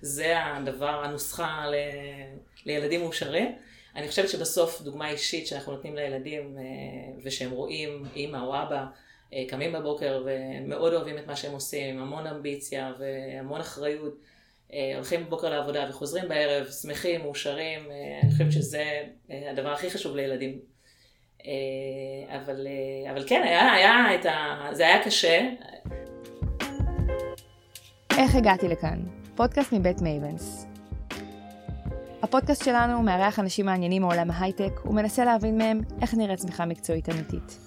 זה הדבר, הנוסחה ל... לילדים מאושרים. אני חושבת שבסוף דוגמה אישית שאנחנו נותנים לילדים, ושהם רואים אימא או אבא, קמים בבוקר ומאוד אוהבים את מה שהם עושים, עם המון אמביציה והמון אחריות. הולכים בבוקר לעבודה וחוזרים בערב, שמחים, מאושרים, אני חושבת שזה הדבר הכי חשוב לילדים. אבל, אבל כן, היה, היה את ה... זה היה קשה. איך הגעתי לכאן? פודקאסט מבית מייבנס. הפודקאסט שלנו מארח אנשים מעניינים מעולם ההייטק ומנסה להבין מהם איך נראית צמיחה מקצועית אמיתית.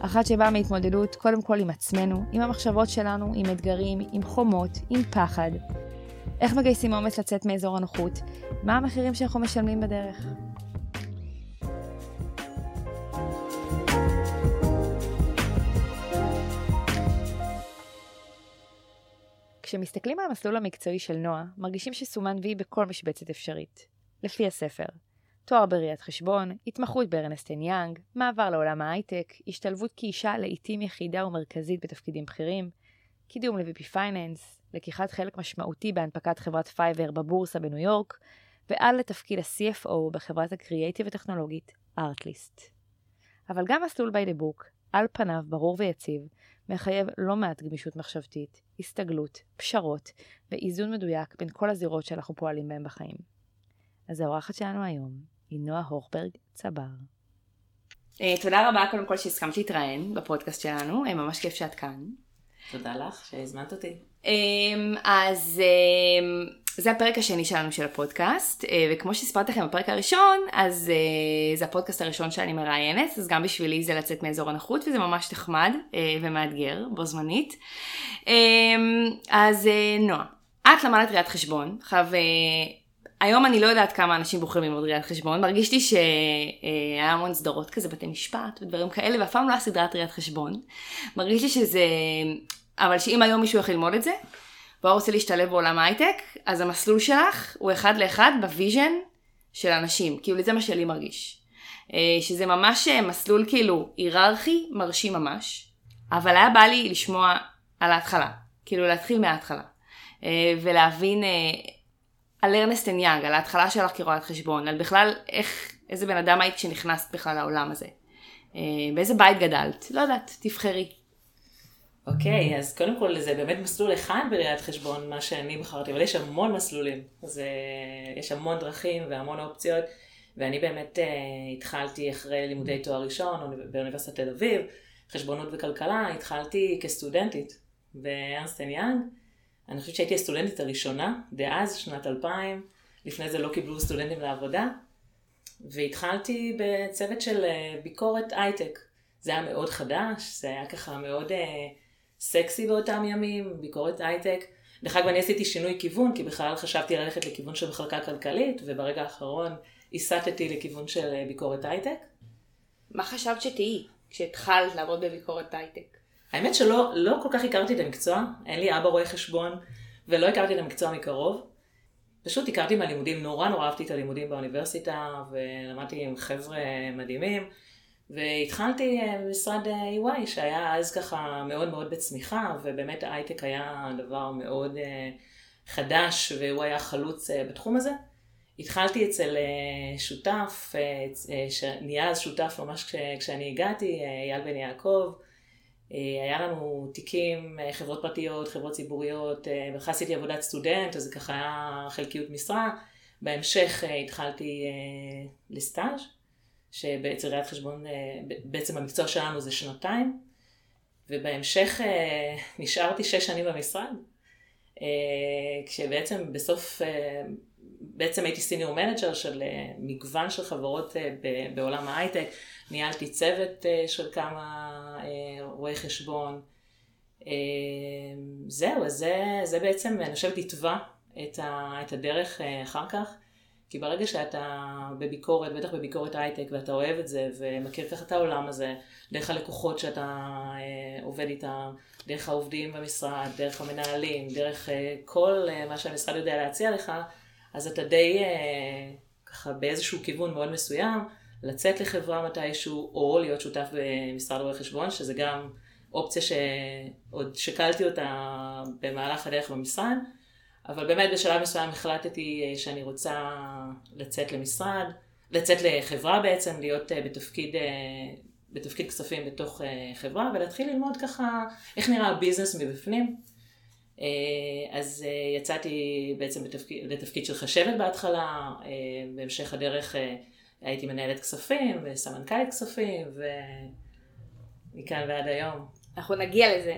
אחת שבאה מהתמודדות קודם כל עם עצמנו, עם המחשבות שלנו, עם אתגרים, עם חומות, עם פחד. איך מגייסים אומץ לצאת מאזור הנוחות? מה המחירים שאנחנו משלמים בדרך? כשמסתכלים על המסלול המקצועי של נועה, מרגישים שסומן וי בכל משבצת אפשרית. לפי הספר, תואר בראיית חשבון, התמחות בארנסט אנד יאנג, מעבר לעולם ההייטק, השתלבות כאישה לעיתים יחידה ומרכזית בתפקידים בכירים, קידום ל- VP finance, לקיחת חלק משמעותי בהנפקת חברת פייבר בבורסה בניו יורק, ועד לתפקיד ה-CFO בחברת הקריאייטיב הטכנולוגית ארטליסט. אבל גם מסלול by the book, על פניו ברור ויציב, מחייב לא מעט גמישות מחשבתית, הסתגלות, פשרות ואיזון מדויק בין כל הזירות שאנחנו פועלים בהן בחיים. אז האורחת שלנו היום היא נועה הוכברג צבר. אה, תודה רבה קודם כל שהסכמת להתראיין בפודקאסט שלנו, אה, ממש כיף שאת כאן. תודה לך שהזמנת אותי. אמ, אז זה הפרק השני שלנו של הפודקאסט, אה, וכמו שסיפרתי לכם בפרק הראשון, אז אה, זה הפודקאסט הראשון שאני מראיינת, אז גם בשבילי זה לצאת מאזור הנוחות, וזה ממש נחמד אה, ומאתגר בו זמנית. אז נועה, את למדת ראיית חשבון, עכשיו... היום אני לא יודעת כמה אנשים בוחרים ללמוד ראיית חשבון, מרגיש לי שהיה המון סדרות כזה, בתי משפט ודברים כאלה, ואף פעם לא היה סדרת ראיית חשבון. מרגיש לי שזה אבל שאם היום מישהו יכול ללמוד את זה, והוא רוצה להשתלב בעולם ההייטק, אז המסלול שלך הוא אחד לאחד ב vision של אנשים, כאילו זה מה שלי מרגיש. אה, שזה ממש אה, מסלול כאילו היררכי, מרשים ממש, אבל היה בא לי לשמוע על ההתחלה, כאילו להתחיל מההתחלה, אה, ולהבין על ארנסטן יאנג, על ההתחלה שלך כרואת חשבון, על בכלל איך, איזה בן אדם היית כשנכנסת בכלל לעולם הזה. באיזה בית גדלת, לא יודעת, תבחרי. אוקיי, okay, אז קודם כל זה באמת מסלול אחד בראיית חשבון, מה שאני בחרתי, אבל יש המון מסלולים. אז יש המון דרכים והמון אופציות, ואני באמת uh, התחלתי אחרי לימודי תואר ראשון באוניברסיטת תל אביב, חשבונות וכלכלה, התחלתי כסטודנטית בארנסט אנד יאנג. אני חושבת שהייתי הסטודנטית הראשונה, דאז, שנת 2000, לפני זה לא קיבלו סטודנטים לעבודה, והתחלתי בצוות של אה, ביקורת הייטק. זה היה מאוד חדש, זה היה ככה מאוד... אה, סקסי באותם ימים, ביקורת הייטק. דרך אגב, אני עשיתי שינוי כיוון, כי בכלל חשבתי ללכת לכיוון של מחלקה כלכלית, וברגע האחרון הסטתי לכיוון של אה, ביקורת הייטק. מה חשבת שתהיי כשהתחלת לעבוד בביקורת הייטק? האמת שלא לא כל כך הכרתי את המקצוע, אין לי אבא רואה חשבון, ולא הכרתי את המקצוע מקרוב. פשוט הכרתי מהלימודים, נורא נורא אהבתי את הלימודים באוניברסיטה, ולמדתי עם חבר'ה מדהימים. והתחלתי אה, במשרד EY, אה, שהיה אז ככה מאוד מאוד בצמיחה, ובאמת ההייטק היה דבר מאוד אה, חדש, והוא היה חלוץ בתחום הזה. התחלתי אצל שותף, שנהיה אז שותף ממש כשאני הגעתי, אייל בן יעקב. היה לנו תיקים, חברות פרטיות, חברות ציבוריות, בכלל עשיתי עבודת סטודנט, אז זה ככה היה חלקיות משרה. בהמשך התחלתי לסטאז'. שבאצל ראיית חשבון, אה, בעצם המקצוע שלנו זה שנתיים, ובהמשך אה, נשארתי שש שנים במשרד, אה, כשבעצם בסוף, בעצם הייתי senior manager של מגוון של חברות בעולם ההייטק, ניהלתי צוות של כמה רואי חשבון. זהו, אז זה, זה בעצם, אני חושבת, התווה את הדרך אחר כך. כי ברגע שאתה בביקורת, בטח בביקורת הייטק, ואתה אוהב את זה, ומכיר ככה את העולם הזה, דרך הלקוחות שאתה אה, עובד איתם, דרך העובדים במשרד, דרך המנהלים, דרך אה, כל אה, מה שהמשרד יודע להציע לך, אז אתה די אה, ככה באיזשהו כיוון מאוד מסוים, לצאת לחברה מתישהו, או להיות שותף במשרד רואי חשבון, שזה גם אופציה שעוד שקלתי אותה במהלך הדרך במשרד. אבל באמת בשלב מסוים החלטתי אה, שאני רוצה לצאת למשרד, לצאת לחברה בעצם, להיות אה, בתפקיד, אה, בתפקיד כספים בתוך חברה ולהתחיל ללמוד ככה איך נראה הביזנס מבפנים. אז יצאתי בעצם בתפקיד, לתפקיד של חשבת בהתחלה, בהמשך הדרך הייתי מנהלת כספים וסמנכ"לית כספים ומכאן ועד היום. אנחנו נגיע לזה.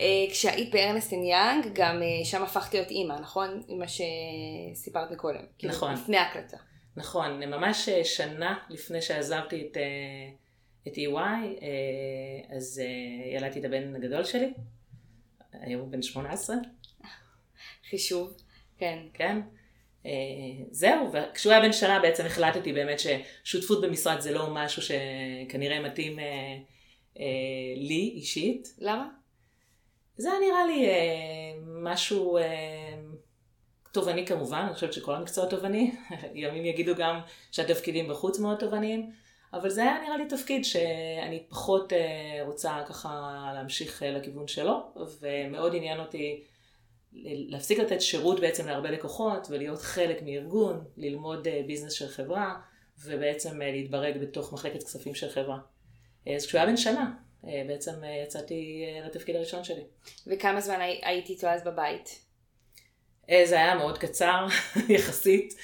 אה, כשהיית בארנסטין יאנג, גם אה, שם הפכת להיות אימא, נכון? מה שסיפרת מקודם. כאילו, נכון. לפני ההקלטה. נכון, ממש אה, שנה לפני שעזבתי את, את EY, אז ילדתי את הבן הגדול שלי, היום הוא בן 18. חישוב, כן. כן. זהו, וכשהוא היה בן שנה בעצם החלטתי באמת ששותפות במשרד זה לא משהו שכנראה מתאים לי אישית. למה? זה נראה לי אה, משהו אה, תובעני כמובן, אני חושבת שכל המקצוע תובעני, ימים יגידו גם שהתפקידים בחוץ מאוד תובעניים, אבל זה היה נראה לי תפקיד שאני פחות אה, רוצה ככה להמשיך אה, לכיוון שלו, ומאוד עניין אותי להפסיק לתת שירות בעצם להרבה לקוחות ולהיות חלק מארגון, ללמוד אה, ביזנס של חברה, ובעצם אה, להתברג בתוך מחלקת כספים של חברה. אה, אז כשהוא היה בן שנה, בעצם אה, יצאתי אה, לתפקיד הראשון שלי. וכמה זמן הייתי איתו אז בבית? זה היה מאוד קצר, יחסית.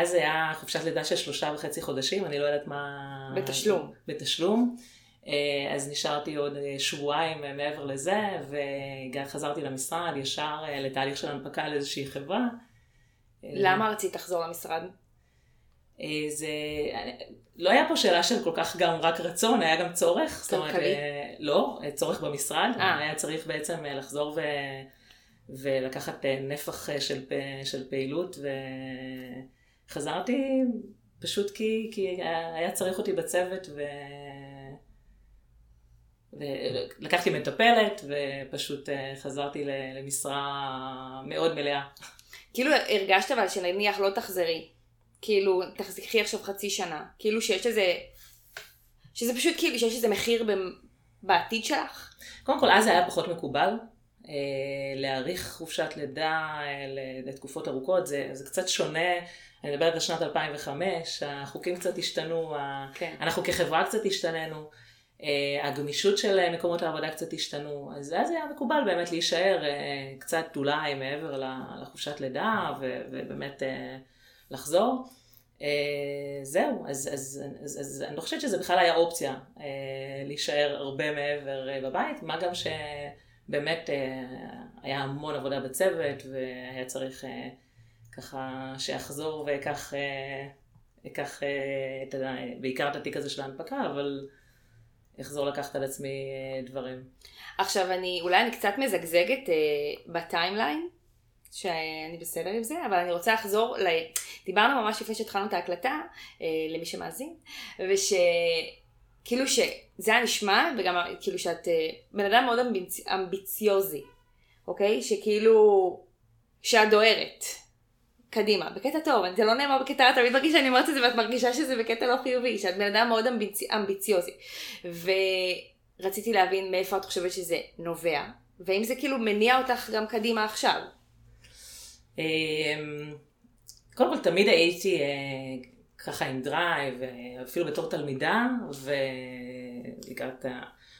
אז זה היה חופשת לידה של שלושה וחצי חודשים, אני לא יודעת מה... בתשלום. בתשלום. אז נשארתי עוד שבועיים מעבר לזה, וחזרתי למשרד ישר לתהליך של הנפקה על איזושהי חברה. למה רצית לחזור למשרד? אה, זה, לא היה פה שאלה של כל כך גם רק רצון, היה גם צורך. כלכלי? לא, אה, צורך במשרד. 아. אה. היה צריך בעצם לחזור ו, ולקחת נפח של, של פעילות, וחזרתי פשוט כי, כי היה צריך אותי בצוות, ו... ולקחתי מטפלת, ופשוט חזרתי למשרה מאוד מלאה. כאילו הרגשת אבל שנניח לא תחזרי, כאילו, תחזיקי עכשיו חצי שנה. כאילו שיש איזה... שזה פשוט כאילו שיש איזה מחיר ב... בעתיד שלך? קודם כל, אז זה היה פחות מקובל. אה, להאריך חופשת לידה אה, לתקופות ארוכות, זה, זה קצת שונה. אני מדברת על שנת 2005, החוקים קצת השתנו, כן. אנחנו כחברה קצת השתננו. אה, הגמישות של מקומות העבודה קצת השתנו, אז אז היה מקובל באמת להישאר קצת אולי מעבר לחופשת לידה ובאמת לחזור. Uh, זהו, אז, אז, אז, אז אני לא חושבת שזה בכלל היה אופציה uh, להישאר הרבה מעבר uh, בבית, מה גם שבאמת היה המון עבודה בצוות והיה צריך ככה שיחזור ואקח אקח, את, בעיקר את התיק הזה של ההנפקה, אבל אחזור לקחת על עצמי דברים. עכשיו אני, אולי אני קצת מזגזגת uh, בטיימליין, שאני בסדר עם זה, אבל אני רוצה לחזור, ל... דיברנו ממש לפני שהתחלנו את ההקלטה, אה, למי שמאזין, ושכאילו שזה היה נשמע, וגם כאילו שאת אה, בן אדם מאוד אמביצ... אמביציוזי, אוקיי? שכאילו, שאת דוהרת. קדימה, בקטע טוב, זה לא נאמר בקטע, תמיד מרגישה שאני אומרת את זה ואת מרגישה שזה בקטע לא חיובי, שאת בן אדם מאוד אמביצ... אמביציוזי. ורציתי להבין מאיפה את חושבת שזה נובע, ואם זה כאילו מניע אותך גם קדימה עכשיו. קודם כל תמיד הייתי אה, ככה עם drive, אה, אפילו בתור תלמידה, ובעיקר את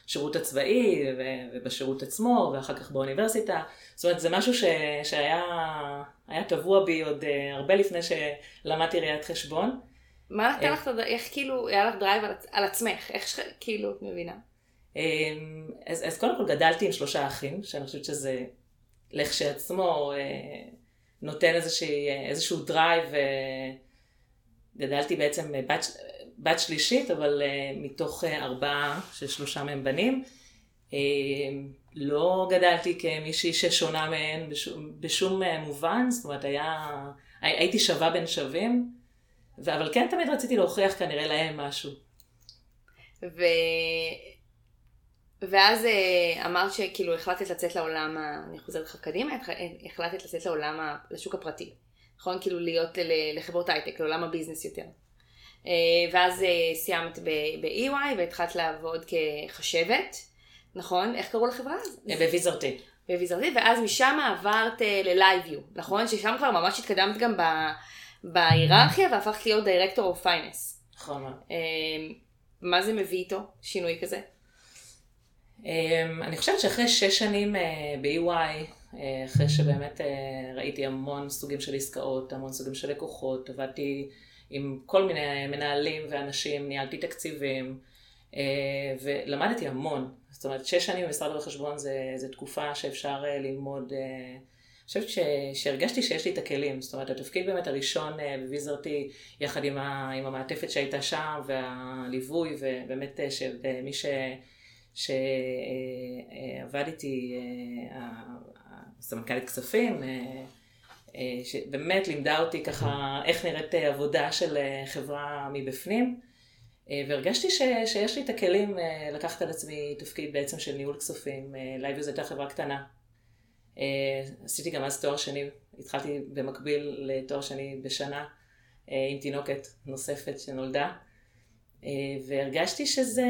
השירות הצבאי ובשירות עצמו, ואחר כך באוניברסיטה. זאת אומרת, זה משהו ש... שהיה טבוע בי עוד אה, הרבה לפני שלמדתי ראיית חשבון. מה נתן לך, איך כאילו היה לך drive על עצמך? איך כאילו את מבינה? אמ, אז, אז קודם כל גדלתי עם שלושה אחים, שאני חושבת שזה לכשעצמו נותן איזושהי, איזשהו drive, גדלתי בעצם בת, בת שלישית, אבל אה, מתוך אה, ארבעה, ששלושה מהם בנים. אה, לא גדלתי כמישהי ששונה מהן בשום, בשום מובן, זאת אומרת, היה, הייתי שווה בין שווים, אבל כן תמיד רציתי להוכיח כנראה להם משהו. ו... ואז אה, אמרת שכאילו החלטת לצאת לעולם, אני חוזרת לך קדימה, החלטת לצאת לעולם, לשוק הפרטי, נכון? כאילו להיות לחברות הייטק, לעולם הביזנס יותר. אה, ואז אה, סיימת ב-EY והתחלת לעבוד כחשבת, נכון? איך קראו לחברה הזאת? בוויזרטי. בוויזרטי, ואז משם עברת ל-LiveView, נכון? ששם כבר ממש התקדמת גם. בהיררכיה והפכת להיות director of finance. נכון. מה זה מביא איתו, שינוי כזה? אמ, אני חושבת שאחרי שש שנים אה, ב-EY, אה, אחרי שבאמת אה, ראיתי המון סוגים של עסקאות, המון סוגים של לקוחות, עבדתי עם כל מיני מנהלים ואנשים, ניהלתי תקציבים, ולמדתי המון. זאת אומרת, שש שנים במשרד רואי חשבון זה תקופה שאפשר ללמוד. אני חושבת שהרגשתי שיש לי את הכלים, זאת אומרת, התפקיד באמת הראשון ב Vizrt, יחד עם, ה, עם המעטפת שהייתה שם, והליווי, ובאמת שמי ש... שעבד איתי אה, סמנכ"לית כספים, אה, אה, שבאמת לימדה אותי ככה איך נראית עבודה של חברה מבפנים. והרגשתי ש, שיש לי את הכלים לקחת על עצמי תפקיד בעצם של ניהול כספים. LiveU הייתה חברה קטנה. עשיתי גם אז תואר שני, התחלתי במקביל לתואר שני בשנה עם תינוקת נוספת שנולדה. אה, והרגשתי שזה,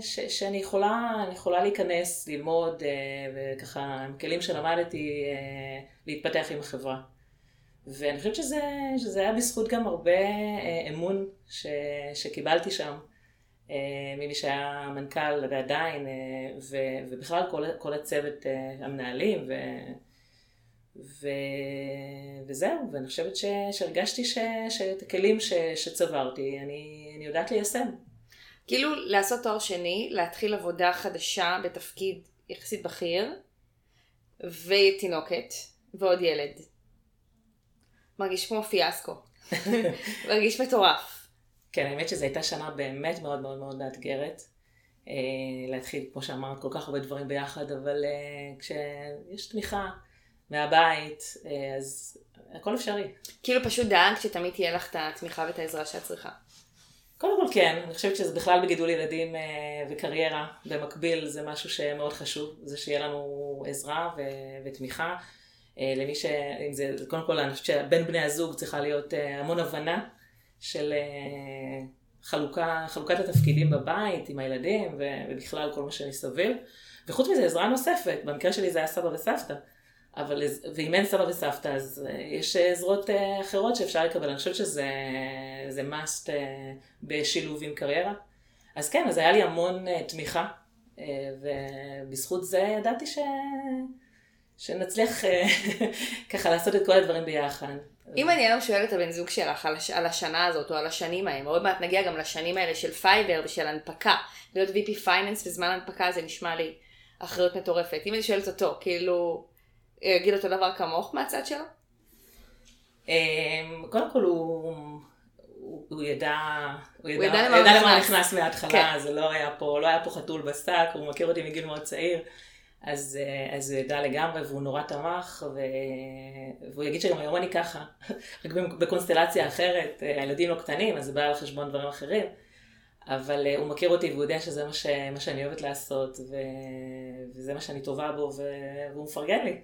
ש, שאני יכולה, יכולה להיכנס, ללמוד, אה, וככה, עם כלים שלמדתי, אה, להתפתח עם החברה. ואני חושבת שזה, שזה היה בזכות גם הרבה אמון ש, שקיבלתי שם, ממי שהיה מנכ"ל ועדיין, ו, ובכלל כל, כל הצוות המנהלים, ו, ו... וזהו, ואני חושבת ש... שהרגשתי ש... שאת הכלים ש... שצברתי, אני... אני יודעת ליישם. כאילו לעשות תואר שני, להתחיל עבודה חדשה בתפקיד יחסית בכיר, ותינוקת, ועוד ילד. מרגיש כמו פיאסקו. מרגיש מטורף. כן, האמת שזו הייתה שנה באמת מאוד מאוד מאוד מאתגרת. אה, להתחיל, כמו שאמרת, כל כך הרבה דברים ביחד, אבל אה, כשיש תמיכה מהבית, אה, אז הכל אפשרי. כאילו פשוט דאגת שתמיד תהיה לך את התמיכה ואת העזרה שאת צריכה. קודם כל כן, אני חושבת שזה בכלל בגידול ילדים אה, וקריירה במקביל זה משהו שמאוד חשוב, זה שיהיה לנו עזרה ו- ותמיכה. אה, למי ש... אם זה, קודם כל אני חושבת שבין בני הזוג צריכה להיות המון הבנה של חלוקה, חלוקת התפקידים בבית עם הילדים ובכלל כל מה שמסביב. וחוץ מזה עזרה נוספת, במקרה שלי זה היה סבא וסבתא. אבל, ואם אין סבא וסבתא, אז אה, יש עזרות אה, אחרות שאפשר לקבל. אני חושבת שזה must אה, בשילוב עם קריירה. אז כן, אז היה לי המון תמיכה, ובזכות זה ידעתי ש... שנצליח ככה לעשות את כל הדברים ביחד. אם אני היום שואלת את הבן זוג שלך על, הש... על השנה הזאת או על השנים האלה, עוד מעט נגיע גם לשנים האלה של פייבר ושל הנפקה, להיות VP finance בזמן הנפקה זה נשמע לי אחריות מטורפת. אם אני שואלת אותו, כאילו, יגיד אותו דבר כמוך מהצד שלו? אמ, קודם כל הוא... הוא ידע, הוא ידע, הוא ידע, ידע למה נכנס מההתחלה, כן. זה לא היה פה, לא היה פה חתול בשק, הוא מכיר אותי מגיל מאוד צעיר, אז, אה, אז הוא ידע לגמרי והוא נורא תמך, ו... והוא יגיד שגם היום אני ככה, רק בקונסטלציה אחרת, אה, הילדים לא קטנים, אז זה בא על חשבון דברים אחרים, אבל אה, הוא מכיר אותי והוא יודע שזה מה, ש... מה שאני אוהבת לעשות, ו... וזה מה שאני טובה בו, ו... והוא מפרגן לי.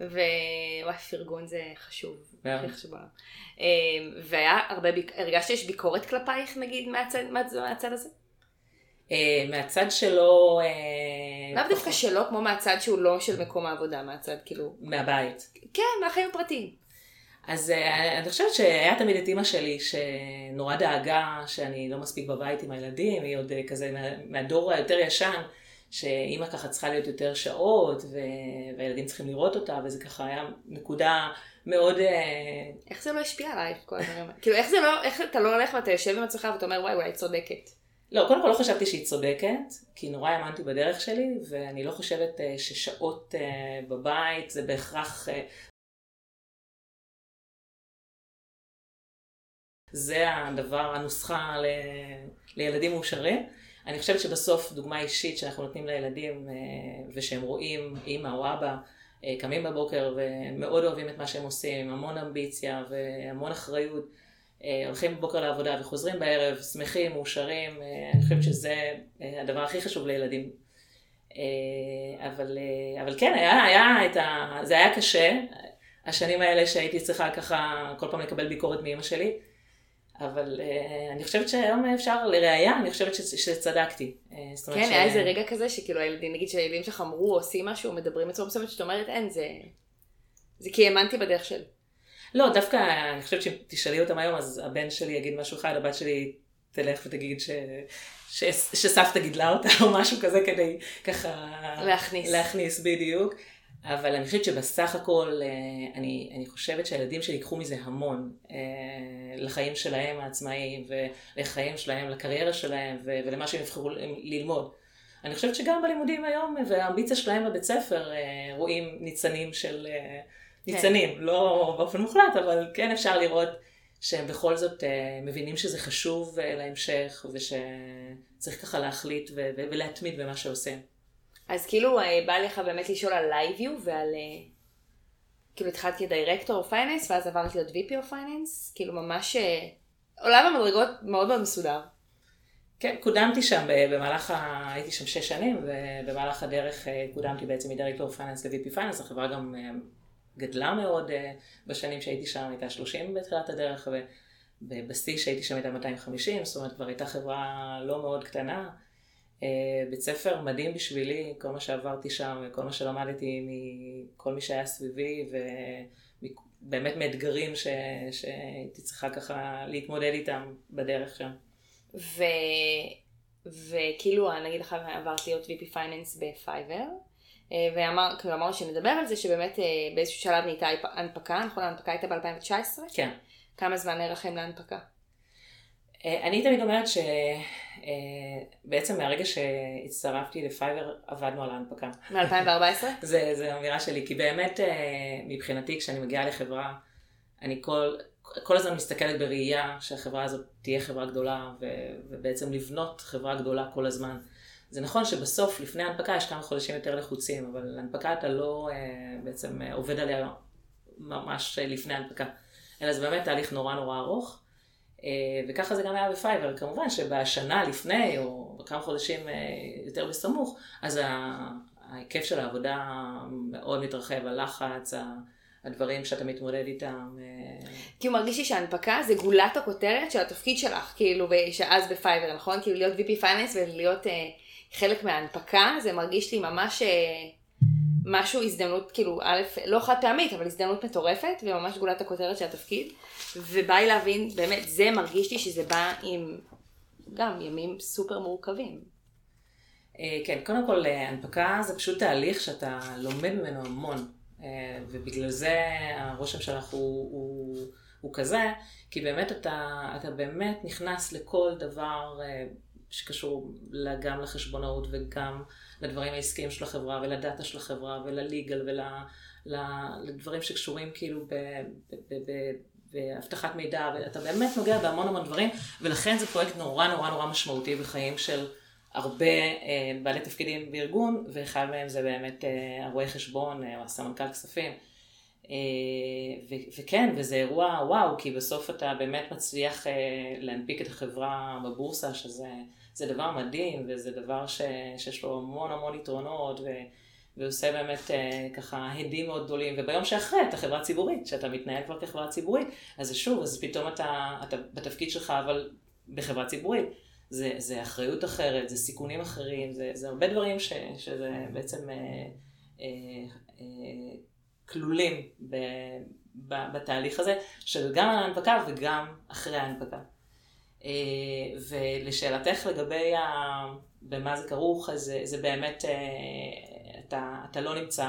ווואי, פרגון זה חשוב. הכי חשוב בעולם. אמ, והיה הרבה, הרגשת שיש ביקורת כלפייך נגיד מהצד, מהצד הזה? אה, מהצד שלו... אה, לאו דווקא שלו כמו מהצד שהוא לא של מקום העבודה, מהצד כאילו... מהבית. כן, מהחיים הפרטיים. אז אה, אני חושבת שהיה תמיד את אימא שלי שנורא דאגה שאני לא מספיק בבית עם הילדים, היא עוד כזה מהדור היותר ישן. שאימא ככה צריכה להיות יותר שעות, והילדים צריכים לראות אותה, וזה ככה היה נקודה מאוד... אה, איך זה לא השפיע עלייך כל הדברים האלה? כאילו איך זה לא, איך אתה לא הולך ואתה יושב עם עצמך ואתה אומר וואי וואי צודקת. לא, קודם כל לא חשבתי שהיא צודקת, כי נורא האמנתי בדרך שלי, ואני לא חושבת אה, ששעות אה, בבית זה בהכרח... זה הדבר, הנוסחה ל... לילדים מאושרים. אני חושבת שבסוף דוגמה אישית שאנחנו נותנים לילדים אה, ושהם רואים אימא או אבא אה, קמים בבוקר ומאוד אוהבים את מה שהם עושים, עם המון אמביציה והמון אחריות, אה, הולכים בבוקר לעבודה וחוזרים בערב, שמחים, מאושרים, אני חושבת שזה הדבר הכי חשוב לילדים. אבל, אבל כן, היה, היה את ה... זה היה קשה, השנים האלה שהייתי צריכה ככה כל פעם לקבל ביקורת מאימא שלי. אבל uh, אני חושבת שהיום אפשר, לראייה, אני חושבת ש, שצדקתי. Uh, כן, ש... היה איזה רגע כזה שכאילו הילדים, נגיד שהילדים שלך אמרו עושים משהו, מדברים בצורה מסוימת, שאת אומרת, אין, זה... זה כי האמנתי בדרך שלי. לא, דווקא אני חושבת שאם תשאלי אותם היום, אז הבן שלי יגיד משהו אחד, הבת שלי תלך ותגיד ש... ש... שסבתא גידלה אותה או משהו כזה כדי ככה... להכניס. להכניס, בדיוק. אבל אני חושבת שבסך הכל, אה, אני, אני חושבת שהילדים שלי ייקחו מזה המון אה, לחיים שלהם העצמאיים ולחיים שלהם, לקריירה שלהם ולמה שהם יבחרו ללמוד. אני חושבת שגם בלימודים היום והאמביציה שלהם בבית ספר אה, רואים ניצנים של... כן. ניצנים, כן. לא באופן מוחלט, אבל כן אפשר לראות שהם בכל זאת מבינים שזה חשוב להמשך ושצריך ככה להחליט ולהתמיד במה שעושים. אז כאילו אה, בא לך באמת לשאול על LiveU ועל... אה, כאילו התחלתי כ director of finance ואז עברתי להיות VP of finance, כאילו ממש אה, סולם המדרגות מאוד מאוד מסודר. כן, קודמתי שם במהלך, ה... הייתי שם שש שנים, ובמהלך הדרך קודמתי בעצם מ director finance ל-VP finance, החברה גם גדלה מאוד בשנים שהייתי שם, הייתה 30 בתחילת הדרך, ובשיא שהייתי שם הייתה 250, זאת אומרת כבר הייתה חברה לא מאוד קטנה. אה, בית ספר מדהים בשבילי, כל מה שעברתי שם, כל מה שלמדתי מכל מי שהיה סביבי, ובאמת אתגרים ש... שהייתי צריכה ככה להתמודד איתם בדרך שם. ו... וכאילו, נגיד לך, עברתי להיות VP finance בפייבר, אה, ואמרנו ואמר, שנדבר על זה שבאמת אה, באיזשהו שלב נהייתה הנפקה, נכון? ההנפקה הייתה ב-2019? כן. כמה זמן נערכים להנפקה? אני תמיד אומרת ש... אה, בעצם מהרגע שהצטרפתי לפייבר עבדנו על ההנפקה. מ-2014? זה, זה אמירה שלי, כי באמת אה, מבחינתי כשאני מגיעה לחברה, אני כל, כל הזמן מסתכלת בראייה שהחברה הזאת תהיה חברה גדולה, ו, ובעצם לבנות חברה גדולה כל הזמן. זה נכון שבסוף, לפני ההנפקה, יש כמה חודשים יותר לחוצים, אבל הנפקה אתה לא אה, בעצם עובד עליה ממש לפני ההנפקה, אלא זה באמת תהליך נורא נורא ארוך. אה, וככה זה גם היה בפייבר, כמובן שבשנה לפני, או כמה חודשים אה, יותר בסמוך, אז ההיקף של העבודה מאוד מתרחב, הלחץ, הדברים שאתה מתמודד איתם. אה. כי הוא מרגיש לי שההנפקה זה גולת הכותרת של התפקיד שלך, כאילו, שאז בפייבר, נכון? כאילו להיות VP finance ולהיות חלק מההנפקה, זה מרגיש לי ממש... משהו, הזדמנות, כאילו, א', לא חד פעמית, אבל הזדמנות מטורפת, וממש גולת הכותרת של התפקיד. ובא לי להבין, באמת, זה מרגיש לי שזה בא עם גם ימים סופר מורכבים. אה, כן, קודם כל, אה, הנפקה זה פשוט תהליך שאתה לומד ממנו המון, אה, ובגלל זה הרושם שלך הוא, הוא, הוא כזה, כי באמת אתה, אתה באמת נכנס לכל דבר שקשור גם לחשבונאות וגם לדברים העסקיים של החברה ולדאטה של החברה ולליגל ולדברים שקשורים כאילו ב... ב, ב, ב ואבטחת מידע, ואתה באמת נוגע בהמון המון דברים, ולכן זה פרויקט נורא נורא נורא משמעותי בחיים של הרבה אה, בעלי תפקידים בארגון, ואחד מהם זה באמת אה, הרואה חשבון, אה, הסמנכ"ל כספים. אה, ו- וכן, וזה אירוע וואו, כי בסוף אתה באמת מצליח אה, להנפיק את החברה בבורסה, שזה דבר מדהים, וזה דבר ש- שיש לו המון המון יתרונות, ו- ועושה באמת אה, ככה הדים מאוד גדולים, וביום שאחרי אתה חברה ציבורית, שאתה מתנהל כבר כחברה ציבורית, אז זה שוב, אז פתאום אתה, אתה בתפקיד שלך, אבל בחברה ציבורית. זה, זה אחריות אחרת, זה סיכונים אחרים, זה, זה הרבה דברים ש, שזה בעצם אה, אה, אה, כלולים ב, בתהליך הזה, של גם ההנפקה וגם אחרי ההנפקה. אה, ולשאלתך לגבי ה, במה זה כרוך, אז זה, זה באמת אה, אתה, אתה לא נמצא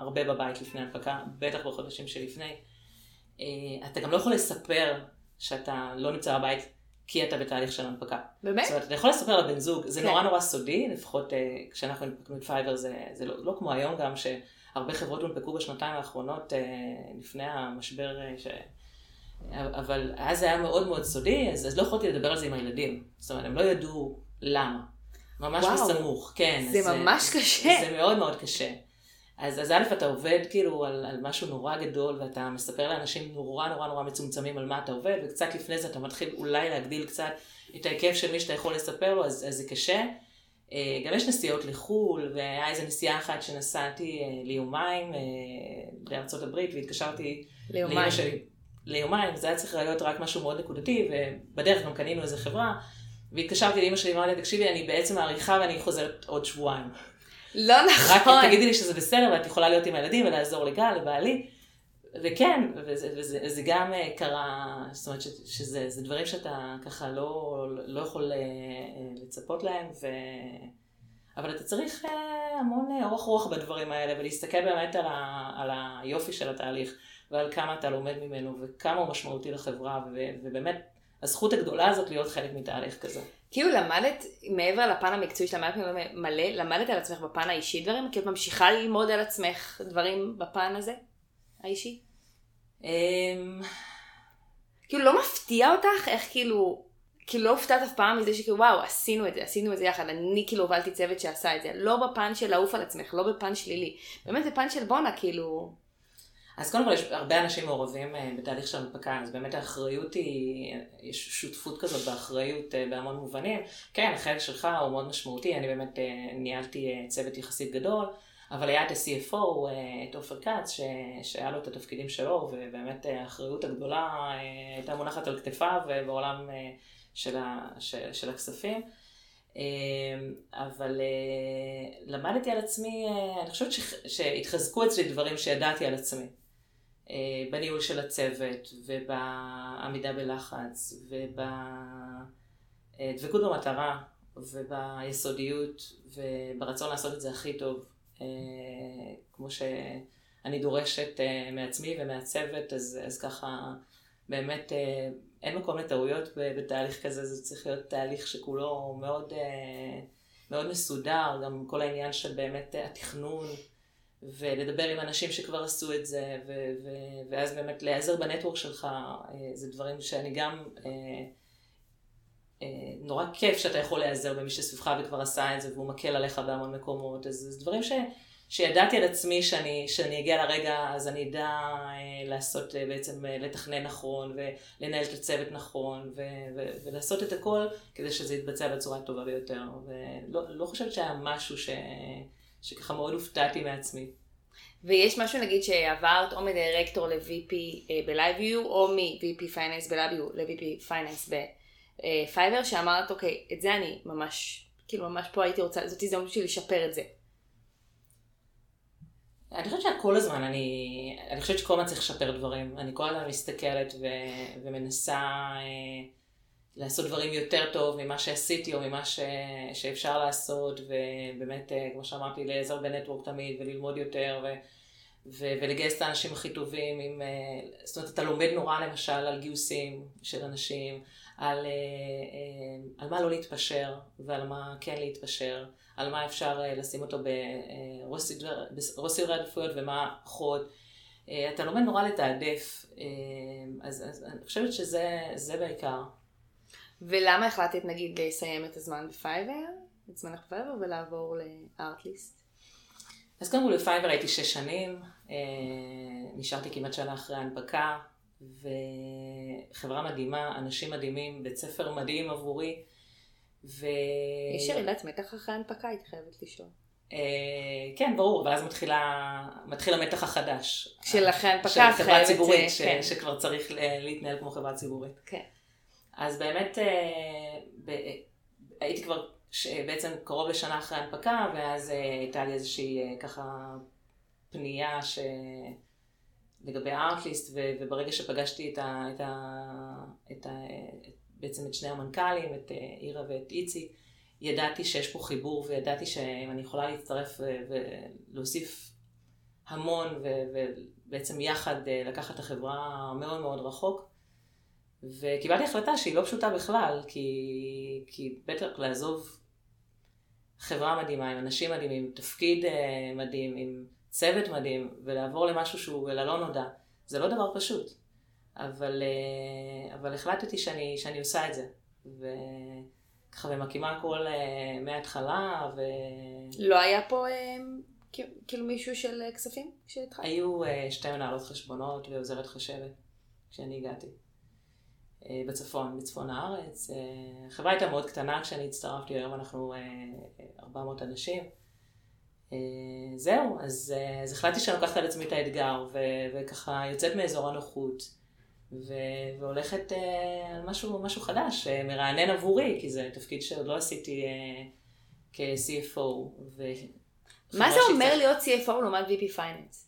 הרבה בבית לפני הנפקה, בטח בחודשים שלפני. אה, אתה גם לא יכול לספר שאתה לא נמצא בבית כי אתה בתהליך של הנפקה. באמת? זאת אומרת, אתה יכול לספר לבן זוג, זה כן. נורא נורא סודי, לפחות כשאנחנו הנפקנו את פייבר זה, זה לא, לא כמו היום גם, שהרבה חברות הונפקו בשנתיים האחרונות לפני המשבר, ש... אבל אז זה היה מאוד מאוד סודי, אז, אז לא יכולתי לדבר על זה עם הילדים. זאת אומרת, הם לא ידעו למה. ממש וואו, בסמוך, כן. זה ממש זה, קשה. זה מאוד מאוד קשה. אז, אז א', אתה עובד כאילו על, על משהו נורא גדול, ואתה מספר לאנשים נורא נורא נורא מצומצמים על מה אתה עובד, וקצת לפני זה אתה מתחיל אולי להגדיל קצת את ההיקף של מי שאתה יכול לספר לו, אז, אז זה קשה. אה, גם יש נסיעות לחו"ל, והיה איזו נסיעה אחת שנסעתי אה, ליומיים אה, לארצות הברית, והתקשרתי ליומיים. שלי. ליומיים, זה היה צריך להיות רק משהו מאוד נקודתי, ובדרך גם קנינו איזה חברה, והתקשרתי לאמא שלי, אמרתי לה, תקשיבי, אני בעצם מעריכה ואני חוזרת עוד שבועיים. לא נכון. רק תגידי לי שזה בסדר ואת יכולה להיות עם הילדים ולעזור לגל, לבעלי. וכן, וזה, וזה, וזה גם אה, קרה, זאת אומרת ש, שזה דברים שאתה ככה לא, לא יכול אה, לצפות להם, ו... אבל אתה צריך אה, המון אורך רוח בדברים האלה, ולהסתכל באמת על, ה, על היופי של התהליך, ועל כמה אתה לומד ממנו, וכמה הוא משמעותי לחברה, ו, ובאמת, הזכות הגדולה הזאת להיות חלק מתהליך כזה. כאילו למדת, מעבר לפן המקצועי של המעט מלא, למדת על עצמך בפן האישי דברים? כאילו את ממשיכה ללמוד על עצמך דברים בפן הזה, האישי? אמ, כאילו לא מפתיע אותך איך כאילו, כאילו לא הופתעת אף פעם מזה שכאילו וואו עשינו את זה, עשינו את זה יחד, אני כאילו הובלתי צוות שעשה את זה, לא בפן של לעוף על עצמך, לא בפן שלילי, באמת בפן של בואנה כאילו. אז קודם כל יש הרבה אנשים מעורבים אה, בתהליך של הנפקה, אז באמת האחריות היא, יש שותפות כזאת באחריות אה, בהמון מובנים. כן, החלק שלך הוא מאוד משמעותי, אני באמת אה, ניהלתי צוות יחסית גדול. אבל היה את ה-CFO, את עופר כץ, ש... שהיה לו את התפקידים שלו, ובאמת האחריות הגדולה הייתה מונחת על כתפיו בעולם של, ה... של... של הכספים. אבל למדתי על עצמי, אני חושבת. שהתחזקו אצלי דברים שידעתי על עצמי. אה, בניהול של הצוות ובעמידה בלחץ ובדבקות במטרה וביסודיות וברצון לעשות את זה הכי טוב אה, כמו שאני דורשת אה, מעצמי ומהצוות אז, אז ככה באמת אין מקום לטעויות בתהליך כזה זה צריך להיות תהליך שכולו מאוד, מאוד מסודר גם כל העניין של באמת התכנון ולדבר עם אנשים שכבר עשו את זה, ו- ו- ואז באמת להיעזר בנטוורק שלך, אה, זה דברים שאני גם, אה, אה, נורא כיף שאתה יכול להיעזר במי שסביבך וכבר עשה את זה, והוא מקל עליך בהמון מקומות, אז זה דברים ש... שידעתי על עצמי שאני, שאני אגיע לרגע, אז אני אדע אה, לעשות, אה, בעצם אה, לתכנן נכון, ולנהל את הצוות נכון, ו, ו, ולעשות את הכל כדי שזה יתבצע בצורה הטובה ביותר. ולא לא חושבת שהיה משהו ש... שככה מאוד הופתעתי מעצמי. ויש משהו נגיד שעברת או מדירקטור ל-VP אה, ב-LiveView או מ-VP Finance ב-LiveView ל-VP Finance ב-Fiverr שאמרת אוקיי את זה אני ממש כאילו ממש פה הייתי רוצה זאת הזדמנות שלי לשפר את זה. אני חושבת שכל הזמן אני, אני חושבת שכל הזמן צריך לשפר דברים, אני כל הזמן מסתכלת ו, ומנסה אה, לעשות דברים יותר טוב ממה שעשיתי או ממה ש... שאפשר לעשות, ובאמת, אה, כמו שאמרתי, להיעזר בנטוורק תמיד וללמוד יותר, ו... ו... ולגייס את האנשים הכי טובים. עם... אה, זאת אומרת, אתה לומד נורא למשל על גיוסים של אנשים, על, אה, על מה לא להתפשר ועל מה כן להתפשר, על מה אפשר לשים אותו בראש סדרי עדיפויות ומה פחות. אתה לומד נורא לתעדף, אז, אז אני חושבת שזה בעיקר. ולמה החלטת נגיד לסיים את הזמן בפייבר, את זמנך בפייבר, ולעבור לארטליסט? אז קודם כל בפייבר הייתי שש שנים, אה, נשארתי כמעט שנה אחרי ההנפקה, וחברה מדהימה, אנשים מדהימים, בית ספר מדהים עבורי. ו... יש ירידת מתח אחרי ההנפקה, הייתי חייבת לשאול. אה, כן, ברור, אבל אז מתחילה, מתחיל המתח החדש. של אחרי ההנפקה, של חברה ציבורית, ש, כן. שכבר צריך להתנהל כמו חברה ציבורית. כן. אז באמת אה, ב, הייתי כבר ש, בעצם קרוב לשנה אחרי ההנפקה, ואז אה, הייתה לי איזושהי אה, ככה פנייה ש... לגבי הארטליסט, וברגע שפגשתי את ה, את ה, את ה, בעצם את שני המנכ"לים, את אירה ואת איציק, ידעתי שיש פה חיבור וידעתי שאם אני יכולה להצטרף ולהוסיף המון ובעצם יחד לקחת את החברה מאוד מאוד רחוק. וקיבלתי החלטה שהיא לא פשוטה בכלל, כי, כי בטח לעזוב חברה מדהימה, עם אנשים מדהימים, תפקיד uh, מדהים, עם צוות מדהים, ולעבור למשהו שהוא ללא נודע, זה לא דבר פשוט. אבל, uh, אבל החלטתי שאני, שאני עושה את זה. וככה, ומקימה הכל uh, מההתחלה, ו... לא היה פה uh, כאילו מישהו של כספים כשהתחלתי? היו uh, שתי מנהלות חשבונות ועוזרת חשבת כשאני הגעתי. אה, בצפון, בצפון הארץ. אה, החברה הייתה מאוד קטנה כשאני הצטרפתי, היום אנחנו 400 אה, אנשים. זהו, אז, אז החלטתי שאני לוקחת על עצמי את האתגר, ו, וככה יוצאת מאזור הנוחות, ו- והולכת על משהו, משהו חדש, מרענן עבורי, כי זה תפקיד שעוד לא עשיתי כ-CFO. ו- מה זה אומר להיות CFO לעומת VP Finance?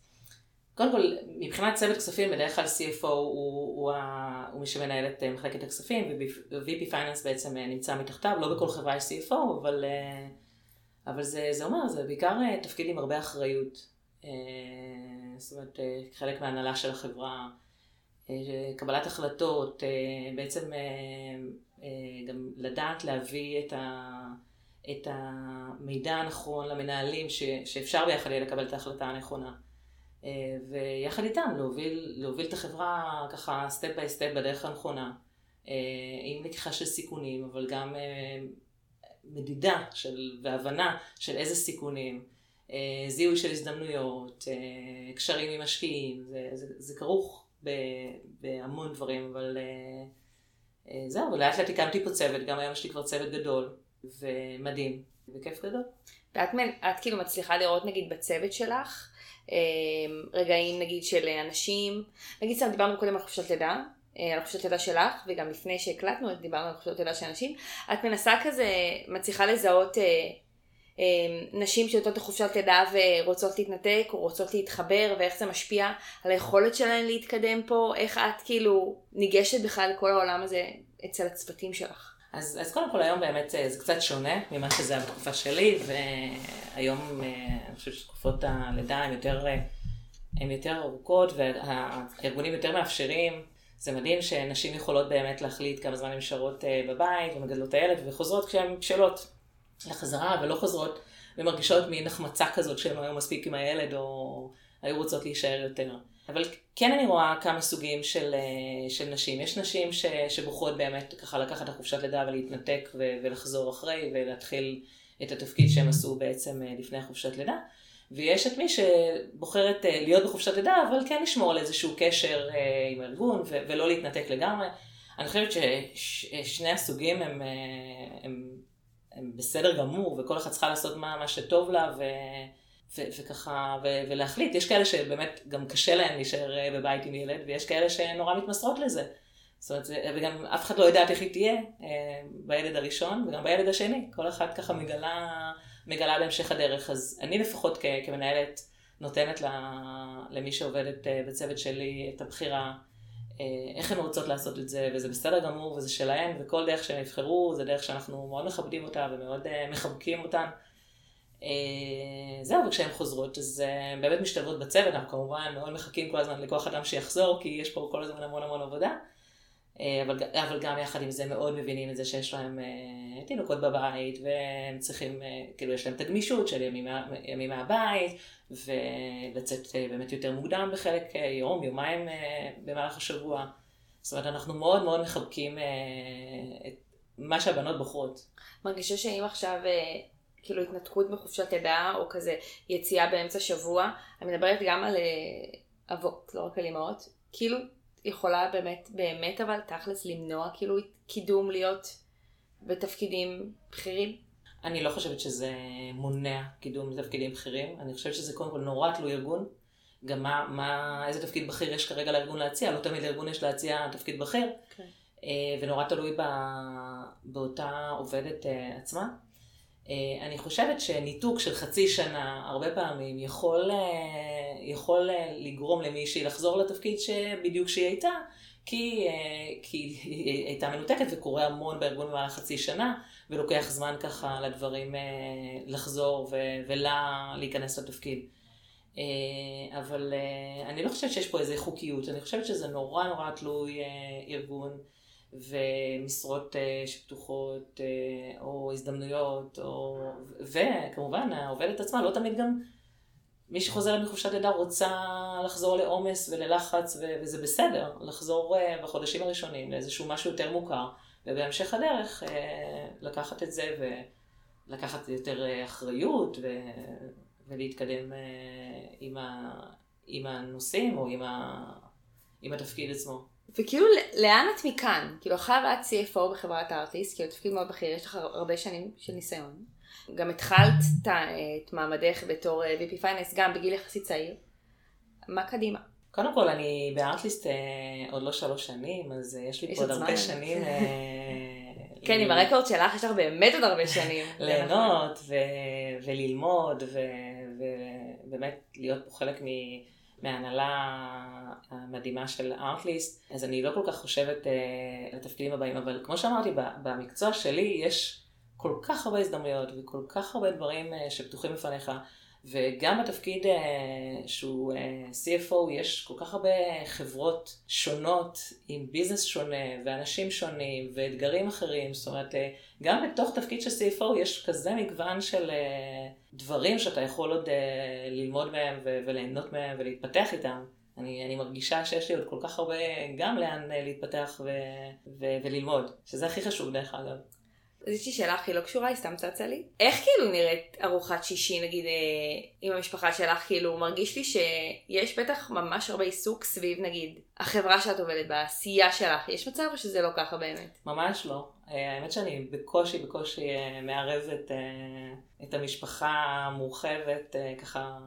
קודם כל, מבחינת צוות כספים, בדרך כלל CFO הוא, הוא, הוא, הוא מי שמנהל את אה, מחלקת הכספים, ו-VP Finance בעצם אה, נמצא מתחתיו, לא בכל חברה יש CFO, אבל, אה, אבל זה, זה אומר, זה בעיקר תפקיד עם הרבה אחריות. זאת אומרת, חלק מהנהלה של החברה, קבלת החלטות, בעצם גם לדעת להביא את, ה, את המידע הנכון למנהלים, ש, שאפשר ביחד יהיה לקבל את ההחלטה הנכונה. אה, ויחד איתם להוביל, להוביל את החברה ככה step by step בדרך הנכונה, אה, עם לקיחה של סיכונים, אבל גם אה, מדידה של, והבנה של איזה סיכונים, זיהוי של הזדמנויות, קשרים עם משקיעים, זה, זה, זה כרוך ב, בהמון דברים, אבל זהו, ולאט לאט הקמתי פה צוות, גם היום יש לי כבר צוות גדול ומדהים, וכיף גדול. ואת את כאילו מצליחה לראות נגיד בצוות שלך, רגעים נגיד של אנשים, נגיד סתם דיברנו קודם על חופשת לידה, אה, על חופשת לידה שלך, וגם לפני שהקלטנו דיברנו על חופשת לידה של אנשים, את מנסה כזה, מצליחה לזהות אה, אה, נשים שיוצאות לחופשת לידה ורוצות להתנתק או רוצות להתחבר ואיך זה משפיע על היכולת שלהן להתקדם פה, איך את כאילו ניגשת בכלל לכל העולם הזה אצל הצוותים שלך. אז, אז קודם כל היום באמת אה, זה קצת שונה ממה שזה היה בתקופה שלי, והיום אה, אני חושבת שתקופות הלידה הן יותר, אה, הן יותר ארוכות והארגונים יותר מאפשרים. זה מדהים שנשים יכולות באמת להחליט כמה זמן הן נשארות בבית ומגדלות את הילד וחוזרות כשהן בשלות לחזרה ולא חוזרות ומרגישות מין החמצה כזאת שהן לא היו מספיק עם הילד או היו רוצות להישאר יותר. אבל כן אני רואה כמה סוגים של, אה, של נשים. יש נשים ש, שבוחרות באמת ככה לקחת את החופשת לידה ולהתנתק ו, ולחזור אחרי ולהתחיל את התפקיד שהם עשו בעצם אה, לפני החופשת לידה. ויש את מי שבוחרת אה, להיות בחופשת לידה, אבל כן לשמור על איזשהו קשר עם הארגון ולא להתנתק לגמרי. אני חושבת ששני הסוגים הם, הם, הם בסדר גמור, וכל אחת צריכה לעשות מה, מה שטוב לה, ו... ו- וככה, ו- ולהחליט. יש כאלה שבאמת גם קשה להם להישאר אה, בבית עם ילד, ויש כאלה שנורא מתמסרות לזה. זאת אומרת, וגם אף אחד לא יודעת איך היא תהיה אה, בילד הראשון וגם בילד השני. כל אחת ככה מגלה, מגלה בהמשך הדרך. אז אני לפחות כ- כמנהלת נותנת למי שעובדת אה, בצוות שלי את הבחירה. איך הן רוצות לעשות את זה, וזה בסדר גמור, וזה שלהן, וכל דרך שהם יבחרו, זה דרך שאנחנו מאוד מכבדים אותה ומאוד מחבקים אותן. אה, זהו, וכשהן חוזרות, אז אה, הן באמת משתלבות בצוות, אנחנו כמובן מאוד מחכים כל הזמן לכוח אדם שיחזור, כי יש פה כל הזמן המון המון עבודה. אה, אבל, אבל גם יחד עם זה מאוד מבינים את זה שיש להם תינוקות בבית, והם צריכים, כאילו יש להם את הגמישות של ימים, ימים מהבית, ולצאת באמת יותר מוקדם בחלק יום, יומיים במהלך השבוע. זאת אומרת, אנחנו מאוד מאוד מחבקים את מה שהבנות בוחרות. מרגישה שאם עכשיו כאילו התנתקות מחופשת לידה, או כזה יציאה באמצע שבוע, אני מדברת גם על אה, אבות, לא רק על אמהות, כאילו יכולה באמת, באמת אבל תכלס למנוע כאילו קידום להיות בתפקידים בכירים? אני לא חושבת שזה מונע קידום בתפקידים בכירים, אני חושבת שזה קודם כל נורא תלוי ארגון. גם מה, מה, איזה תפקיד בכיר יש כרגע לארגון להציע, לא תמיד לארגון יש להציע תפקיד בכיר, okay. כן. אה, ונורא תלוי באותה עובדת אה, עצמה. אה, אני חושבת שניתוק של חצי שנה, הרבה פעמים, יכול, אה, יכול אה, לגרום למישהי לחזור לתפקיד שבדיוק שהיא הייתה, כי, כי היא הייתה מנותקת וקורה המון בארגון במהלך חצי שנה, ולוקח זמן ככה לדברים לחזור ולה להיכנס לתפקיד. אבל אני לא חושבת שיש פה איזה חוקיות, אני חושבת שזה נורא נורא תלוי ארגון. ומשרות אה, שפתוחות, אה, או הזדמנויות, או... וכמובן העובדת עצמה לא תמיד גם, מי שחוזרת מחופשת לידה רוצה לחזור לעומס וללחץ, ו... וזה בסדר, לחזור אה, בחודשים הראשונים לאיזשהו משהו יותר מוכר, ובהמשך הדרך לקחת את זה ולקחת יותר אחריות ו... ולהתקדם עם, ה... עם הנושאים או עם, ה... עם התפקיד עצמו. וכאילו לאן את מכאן? כאילו אחרי ואת CFO בחברת ארטיסט, כאילו תפקיד מאוד בכיר, יש לך הרבה שנים של ניסיון. גם התחלת את מעמדך בתור אה, VP פייננס גם בגיל יחסית צעיר. מה קדימה? קודם כל, אני בארטליסט אה, עוד לא שלוש שנים, אז אה, יש לי יש פה עוד הרבה. שנים. אה, כן, עם הרקורד שלך יש לך באמת עוד הרבה שנים. ליהנות ו- וללמוד ו- ובאמת להיות פה חלק מ- מההנהלה המדהימה של ארטליסט, אז אני לא כל כך חושבת uh, על התפקידים הבאים, אבל כמו שאמרתי, במקצוע שלי יש כל כך הרבה הזדמנויות וכל כך הרבה דברים uh, שפתוחים בפניך, וגם בתפקיד uh, שהוא uh, CFO יש כל כך הרבה חברות שונות עם ביזנס שונה ואנשים שונים ואתגרים אחרים, זאת אומרת, uh, גם בתוך תפקיד של CFO יש כזה מגוון של uh, דברים שאתה יכול עוד uh, ללמוד מהם וליהנות מהם ולהתפתח איתם. אני, אני מרגישה שיש לי עוד כל כך הרבה גם לאן להתפתח ו- ו- וללמוד, שזה הכי חשוב דרך אגב. אז יש לי שאלה הכי לא קשורה, היא סתם צצה לי. איך כאילו נראית ארוחת שישי, נגיד, אה, עם המשפחה שלך? כאילו, מרגיש לי שיש בטח ממש הרבה עיסוק סביב, נגיד, החברה שאת עובדת בה, העשייה שלך. יש מצב או שזה לא ככה באמת? ממש לא. אה, האמת שאני בקושי בקושי אה, מערבת אה, את המשפחה המורחבת אה, ככה.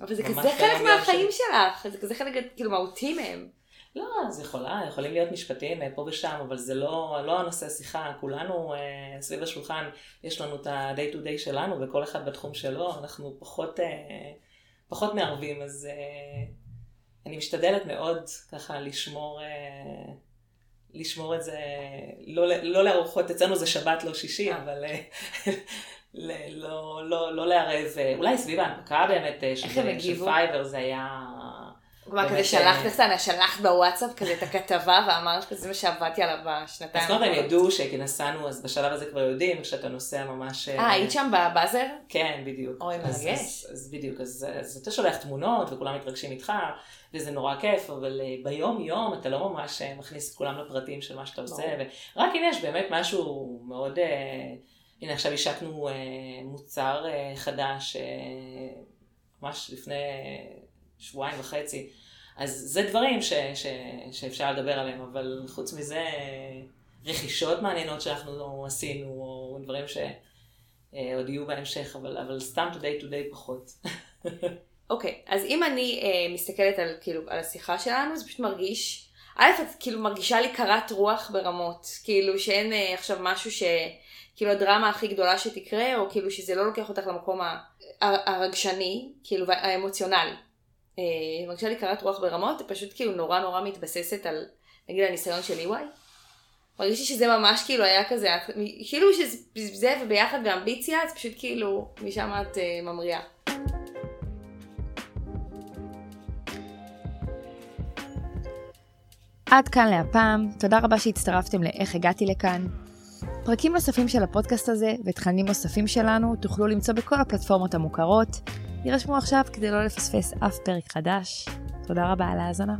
אבל זה כזה חלק ביום-יום מהחיים שלך, זה כזה חלק כאילו מהותי מהם. לא, אז יכולה, יכולים להיות משפטים אה, פה ושם, אבל זה לא, לא הנושא שיחה. כולנו אה, סביב השולחן, יש לנו את ה-day to day שלנו, וכל אחד בתחום שלו, אנחנו פחות, אה, פחות מערבים, אז אה, אני משתדלת מאוד ככה לשמור, אה, לשמור את זה, לא, לא לארוחות, אצלנו זה שבת, לא שישי, אבל אה, לא, לא, לא לערב, אה, אולי סביב ההנפקה באמת, אה, של? פייבר זה היה... כלומר, כזה שלחת אה, קטנה, שלחת בוואטסאפ כזה את הכתבה ואמרת כזה מה שעבדתי עליו בשנתיים. אז קודם כל הם. ידעו שנסענו, אז בשלב הזה כבר יודעים, כשאתה נוסע ממש... אה, היית שם ב buzzer? כן, בדיוק. אוי, מרגש. אז, בדיוק, אז, אתה שולח תמונות וכולם מתרגשים איתך, וזה נורא כיף, אבל אה, ביום יום אתה לא ממש אה, מכניס את כולם לפרטים של מה שאתה עושה. ורק אם יש באמת משהו מאוד... אה, הנה עכשיו השקנו אה, מוצר אה, חדש, אה, ממש לפני שבועיים וחצי. אז זה דברים ש, ש, שאפשר לדבר עליהם, אבל חוץ מזה, רכישות מעניינות שאנחנו עשינו, או דברים שעוד יהיו בהמשך, אבל, אבל סתם today to day פחות. אוקיי, אז אם אני אה, מסתכלת על, כאילו, על השיחה שלנו, זה פשוט מרגיש, א', את כאילו מרגישה לי קרת רוח ברמות, כאילו שאין אה, עכשיו משהו ש... כאילו הדרמה הכי גדולה שתקרה, או כאילו שזה לא לוקח אותך למקום הרגשני, כאילו, והאמוציונלי. אה, מרגישה לי קרת רוח ברמות, פשוט כאילו נורא נורא מתבססת על, נגיד, הניסיון של EY. מרגיש לי שזה ממש כאילו היה כזה, כאילו שזה וביחד באמביציה, אז פשוט כאילו, משם את אה, ממריאה. עד כאן להפעם, תודה רבה שהצטרפתם לאיך הגעתי לכאן. פרקים נוספים של הפודקאסט הזה ותכנים נוספים שלנו תוכלו למצוא בכל הפלטפורמות המוכרות. יירשמו עכשיו כדי לא לפספס אף פרק חדש. תודה רבה על ההאזנה.